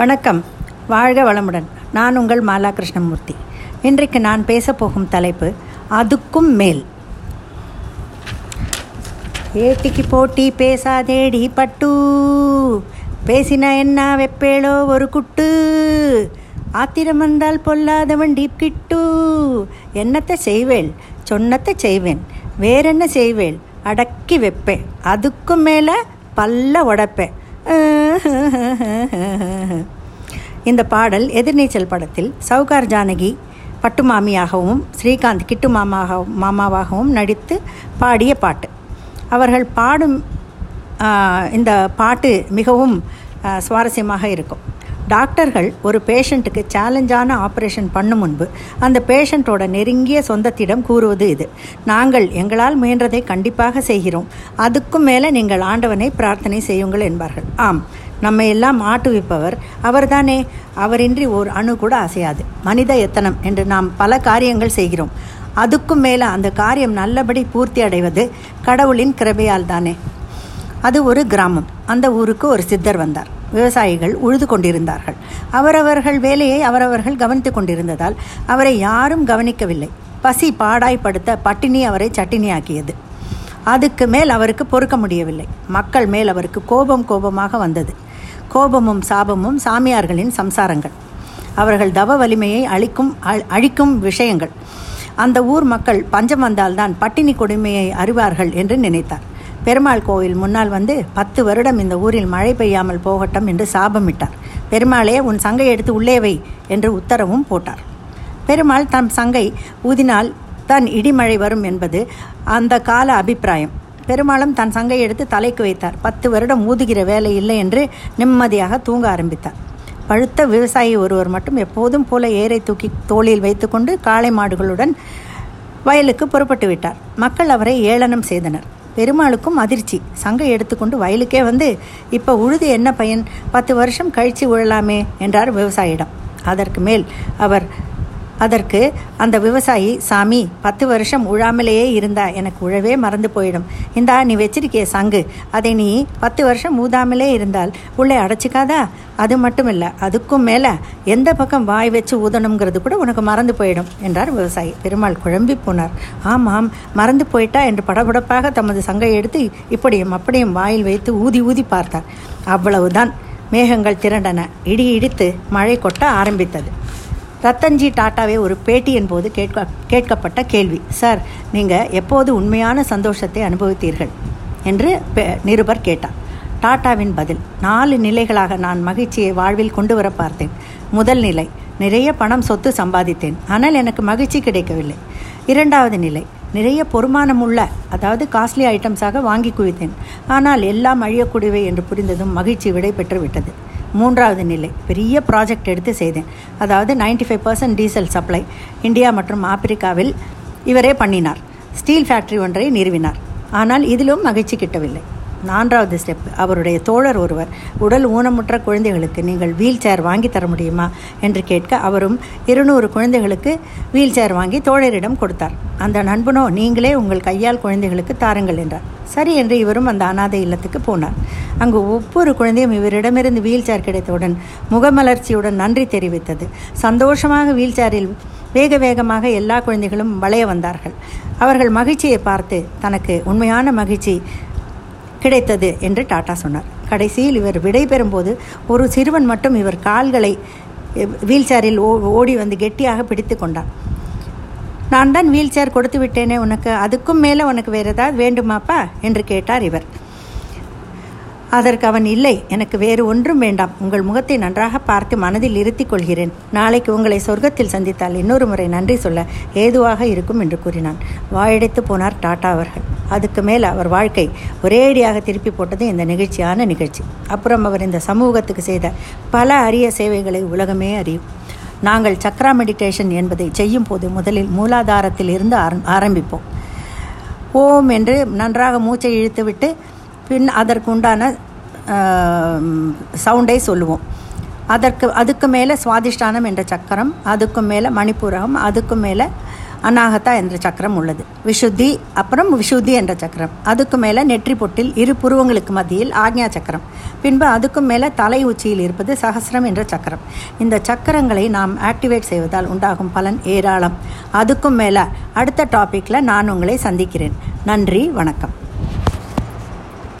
வணக்கம். வாழ்க வளமுடன். நான் உங்கள் மாலா கிருஷ்ணமூர்த்தி இன்றைக்கு நான் பேசப்போகும் தலைப்பு அதுக்கும் மேல். ஏட்டிக்கு போட்டி பேசாதேடி பட்டு. பேசினா என்ன வெப்பேளோ ஒரு குட்டு. ஆத்திரம் வந்தால் பொல்லாதவன் டீப் கிட்டு. என்னத்தை செய்வேள்? சொன்னத்தை செய்வேன். வேறென்ன செய்வேள்? அடக்கி வைப்பேன். அதுக்கும் மேலே பல்ல உடைப்பேன். இந்த பாடல் எதிர்நீச்சல் படத்தில் சவுகார் ஜானகி பட்டு மாமியாகவும் ஸ்ரீகாந்த் கிட்டு மாமாக மாமாவாகவும் நடித்து பாடிய பாட்டு. அவர்கள் பாடும் இந்த பாட்டு மிகவும் சுவாரஸ்யமாக இருக்கும். டாக்டர்கள் ஒரு பேஷண்ட்டுக்கு சேலஞ்சான ஆப்ரேஷன் பண்ணும் முன்பு அந்த பேஷண்ட்டோட நெருங்கிய சொந்தத்திடம் கூறுவது இது. நாங்கள் எங்களால் முயன்றதை கண்டிப்பாக செய்கிறோம். அதுக்கும் மேலே நீங்கள் ஆண்டவனை பிரார்த்தனை செய்யுங்கள் என்பார்கள். ஆம் நம்ம எல்லாம் ஆட்டுவிப்பவர் அவர்தானே. அவரின்றி ஒரு அணு கூட அசையாது. மனித எத்தனம் என்று நாம் பல காரியங்கள் செய்கிறோம். அதுக்கும் மேலே அந்த காரியம் நல்லபடி பூர்த்தி அடைவது கடவுளின் கிருபையால் தானே. அது ஒரு கிராமம். அந்த ஊருக்கு ஒரு சித்தர் வந்தார். விவசாயிகள் உழுது கொண்டிருந்தார்கள். அவரவர்கள் வேலையை அவரவர்கள் கவனித்து கொண்டிருந்ததால் அவரை யாரும் கவனிக்கவில்லை. பசி பாடாய்ப்படுத்த பட்டினி அவரை சட்டினியாக்கியது. அதுக்கு மேல் அவருக்கு பொறுக்க முடியவில்லை. மக்கள் மேல் அவருக்கு கோபம் கோபமாக வந்தது. கோபமும் சாபமும் சாமியார்களின் சம்சாரங்கள். அவர்கள் தவ வலிமையை அழிக்கும் அழிக்கும் விஷயங்கள். அந்த ஊர் மக்கள் பஞ்சம் வந்தால்தான் பட்டினி கொடுமையை அறிவார்கள் என்று நினைத்தார். பெருமாள் கோவில் முன்னால் வந்து பத்து வருடம் இந்த ஊரில் மழை பெய்யாமல் போகட்டும் என்று சாபமிட்டார் பெருமாளே உன் சங்கை எடுத்து உள்ளே வை என்று உத்தரவும் போட்டார். பெருமாள் தம் சங்கை ஊதினால் தான் இடிமழை வரும் என்பது அந்த கால அபிப்பிராயம். பெருமாளும் தன் சங்கை எடுத்து தலைக்கு வைத்தார். பத்து வருடம் ஊதுகிற வேலை இல்லை என்று நிம்மதியாக தூங்க ஆரம்பித்தார். பழுத்த விவசாயி ஒருவர் மட்டும் எப்போதும் போல ஏரை தூக்கி தோளில் வைத்துக்கொண்டு காளை மாடுகளுடன் வயலுக்கு புறப்பட்டு விட்டார். மக்கள் அவரை ஏளனம் செய்தனர். பெருமாளுக்கும் அதிர்ச்சி. சங்கை எடுத்துக்கொண்டு வயலுக்கே வந்து இப்போ உழுது என்ன பயன்? பத்து வருஷம் கழித்து உழலாமே என்றார் விவசாயிடம் அதற்கு மேல் அவர் அதற்கு அந்த விவசாயி சாமி பத்து வருஷம் உழாமலேயே இருந்தா எனக்கு உழவே மறந்து போயிடும். இந்தா நீ வச்சிருக்கிய சங்கு. அதை நீ பத்து வருஷம் ஊதாமலே இருந்தால் உள்ளே அடைச்சிக்காதா? அது மட்டும் இல்லை அதுக்கும் மேலே எந்த பக்கம் வாய் வச்சு ஊதணுங்கிறது கூட உனக்கு மறந்து போயிடும் என்றார் விவசாயி. பெருமாள் குழம்பி போனார். ஆமாம் மறந்து போயிட்டா? என்று படபடப்பாக தமது சங்கை எடுத்து இப்படியும் அப்படியும் வாயில் வைத்து ஊதி ஊதி பார்த்தார். அவ்வளவுதான். மேகங்கள் திரண்டன. இடி இடித்து மழை கொட்ட ஆரம்பித்தது. ரத்தன்ஜி டாட்டாவே ஒரு பேட்டியின் போது கேட்க கேட்கப்பட்ட கேள்வி. சார் நீங்கள் எப்போது உண்மையான சந்தோஷத்தை அனுபவித்தீர்கள்? என்று நிருபர் கேட்டார். டாட்டாவின் பதில் நாலு நிலைகளாக நான் மகிழ்ச்சியை வாழ்வில் கொண்டு வர பார்த்தேன். முதல் நிலை நிறைய பணம் சொத்து சம்பாதித்தேன். ஆனால் எனக்கு மகிழ்ச்சி கிடைக்கவில்லை. இரண்டாவது நிலை நிறைய பொறுமானம் உள்ள அதாவது காஸ்ட்லி ஐட்டம்ஸாக வாங்கி குவித்தேன். ஆனால் எல்லாம் அழியக்கூடியவை என்று புரிந்ததும் மகிழ்ச்சி விடை பெற்று விட்டது. மூன்றாவது நிலை. பெரிய ப்ராஜெக்ட் எடுத்து செய்தேன். அதாவது ninety five percent diesel supply India மற்றும் ஆப்பிரிக்காவில் இவரே பண்ணினார். ஸ்டீல் ஃபேக்ட்ரி ஒன்றை நிறுவினார். ஆனால் இதிலும் மகிழ்ச்சி கிட்டவில்லை. நான்காவது ஸ்டெப் அவருடைய தோழர் ஒருவர் உடல் ஊனமுற்ற குழந்தைகளுக்கு நீங்கள் வீல் சேர் வாங்கி தர முடியுமா? என்று கேட்க அவரும் இருநூறு குழந்தைகளுக்கு வீல் சேர் வாங்கி தோழரிடம் கொடுத்தார். அந்த நண்பனோ நீங்களே உங்கள் கையால் குழந்தைகளுக்கு தாருங்கள் என்றார். சரி என்று இவரும் அந்த அனாதை இல்லத்துக்கு போனார். அங்கு ஒவ்வொரு குழந்தையும் இவரிடமிருந்து வீல் சேர் கிடைத்தவுடன் முகமலர்ச்சியுடன் நன்றி தெரிவித்தது. சந்தோஷமாக வீல் சேரில் வேக வேகமாக எல்லா குழந்தைகளும் வளைய வந்தார்கள். அவர்கள் மகிழ்ச்சியை பார்த்து தனக்கு உண்மையான மகிழ்ச்சி கிடைத்தது என்று டாட்டா சொன்னார். கடைசியில் இவர் விடைபெறும்போது ஒரு சிறுவன் மட்டும் இவர் கால்களை வீல் சேரில் ஓடி வந்து கெட்டியாக பிடித்து கொண்டான் நான் தான் வீல் சேர் கொடுத்து விட்டேனே உனக்கு. அதுக்கும் மேலே உனக்கு வேறு ஏதாவது வேண்டுமாப்பா? என்று கேட்டார் இவர். அதற்கு அவன் இல்லை எனக்கு வேறு ஒன்றும் வேண்டாம். உங்கள் முகத்தை நன்றாக பார்த்து மனதில் இருத்திக் கொள்கிறேன். நாளைக்கு உங்களை சொர்க்கத்தில் சந்தித்தால் இன்னொரு முறை நன்றி சொல்ல ஏதுவாக இருக்கும் என்று கூறினான். வாயடைத்து போனார் டாட்டா அவர்கள். அதுக்கு மேல் அவர் வாழ்க்கை ஒரேடியாக திருப்பி போட்டது இந்த நிகழ்ச்சியான நிகழ்ச்சி. அப்புறம் அவர் இந்த சமூகத்துக்கு செய்த பல அரிய சேவைகளை உலகமே அறியும். நாங்கள் சக்ரா மெடிடேஷன் என்பதை செய்யும் போது முதலில் மூலாதாரத்தில் இருந்து ஆரம்பிப்போம். ஓம் என்று நன்றாக மூச்சை இழுத்துவிட்டு பின் அதற்கு உண்டான சவுண்டை சொல்லுவோம். அதற்கு அதுக்கு மேலே சுவாதிஷ்டானம் என்ற சக்கரம் அதுக்கும் மேலே மணிப்பூரகம் அதுக்கும் மேலே அநாகதா என்ற சக்கரம் உள்ளது. விஷுத்தி அப்புறம் விஷுத்தி என்ற சக்கரம். அதுக்கு மேலே நெற்றி பொட்டில் இரு புருவங்களுக்கு மத்தியில் ஆக்ஞா சக்கரம். பின்பு அதுக்கும் மேலே தலை உச்சியில் இருப்பது சகசிரம் என்ற சக்கரம். இந்த சக்கரங்களை நாம் ஆக்டிவேட் செய்வதால் உண்டாகும் பலன் ஏராளம். அதுக்கும் மேலே அடுத்த டாப்பிக்கில் நான் உங்களை சந்திக்கிறேன். நன்றி வணக்கம்.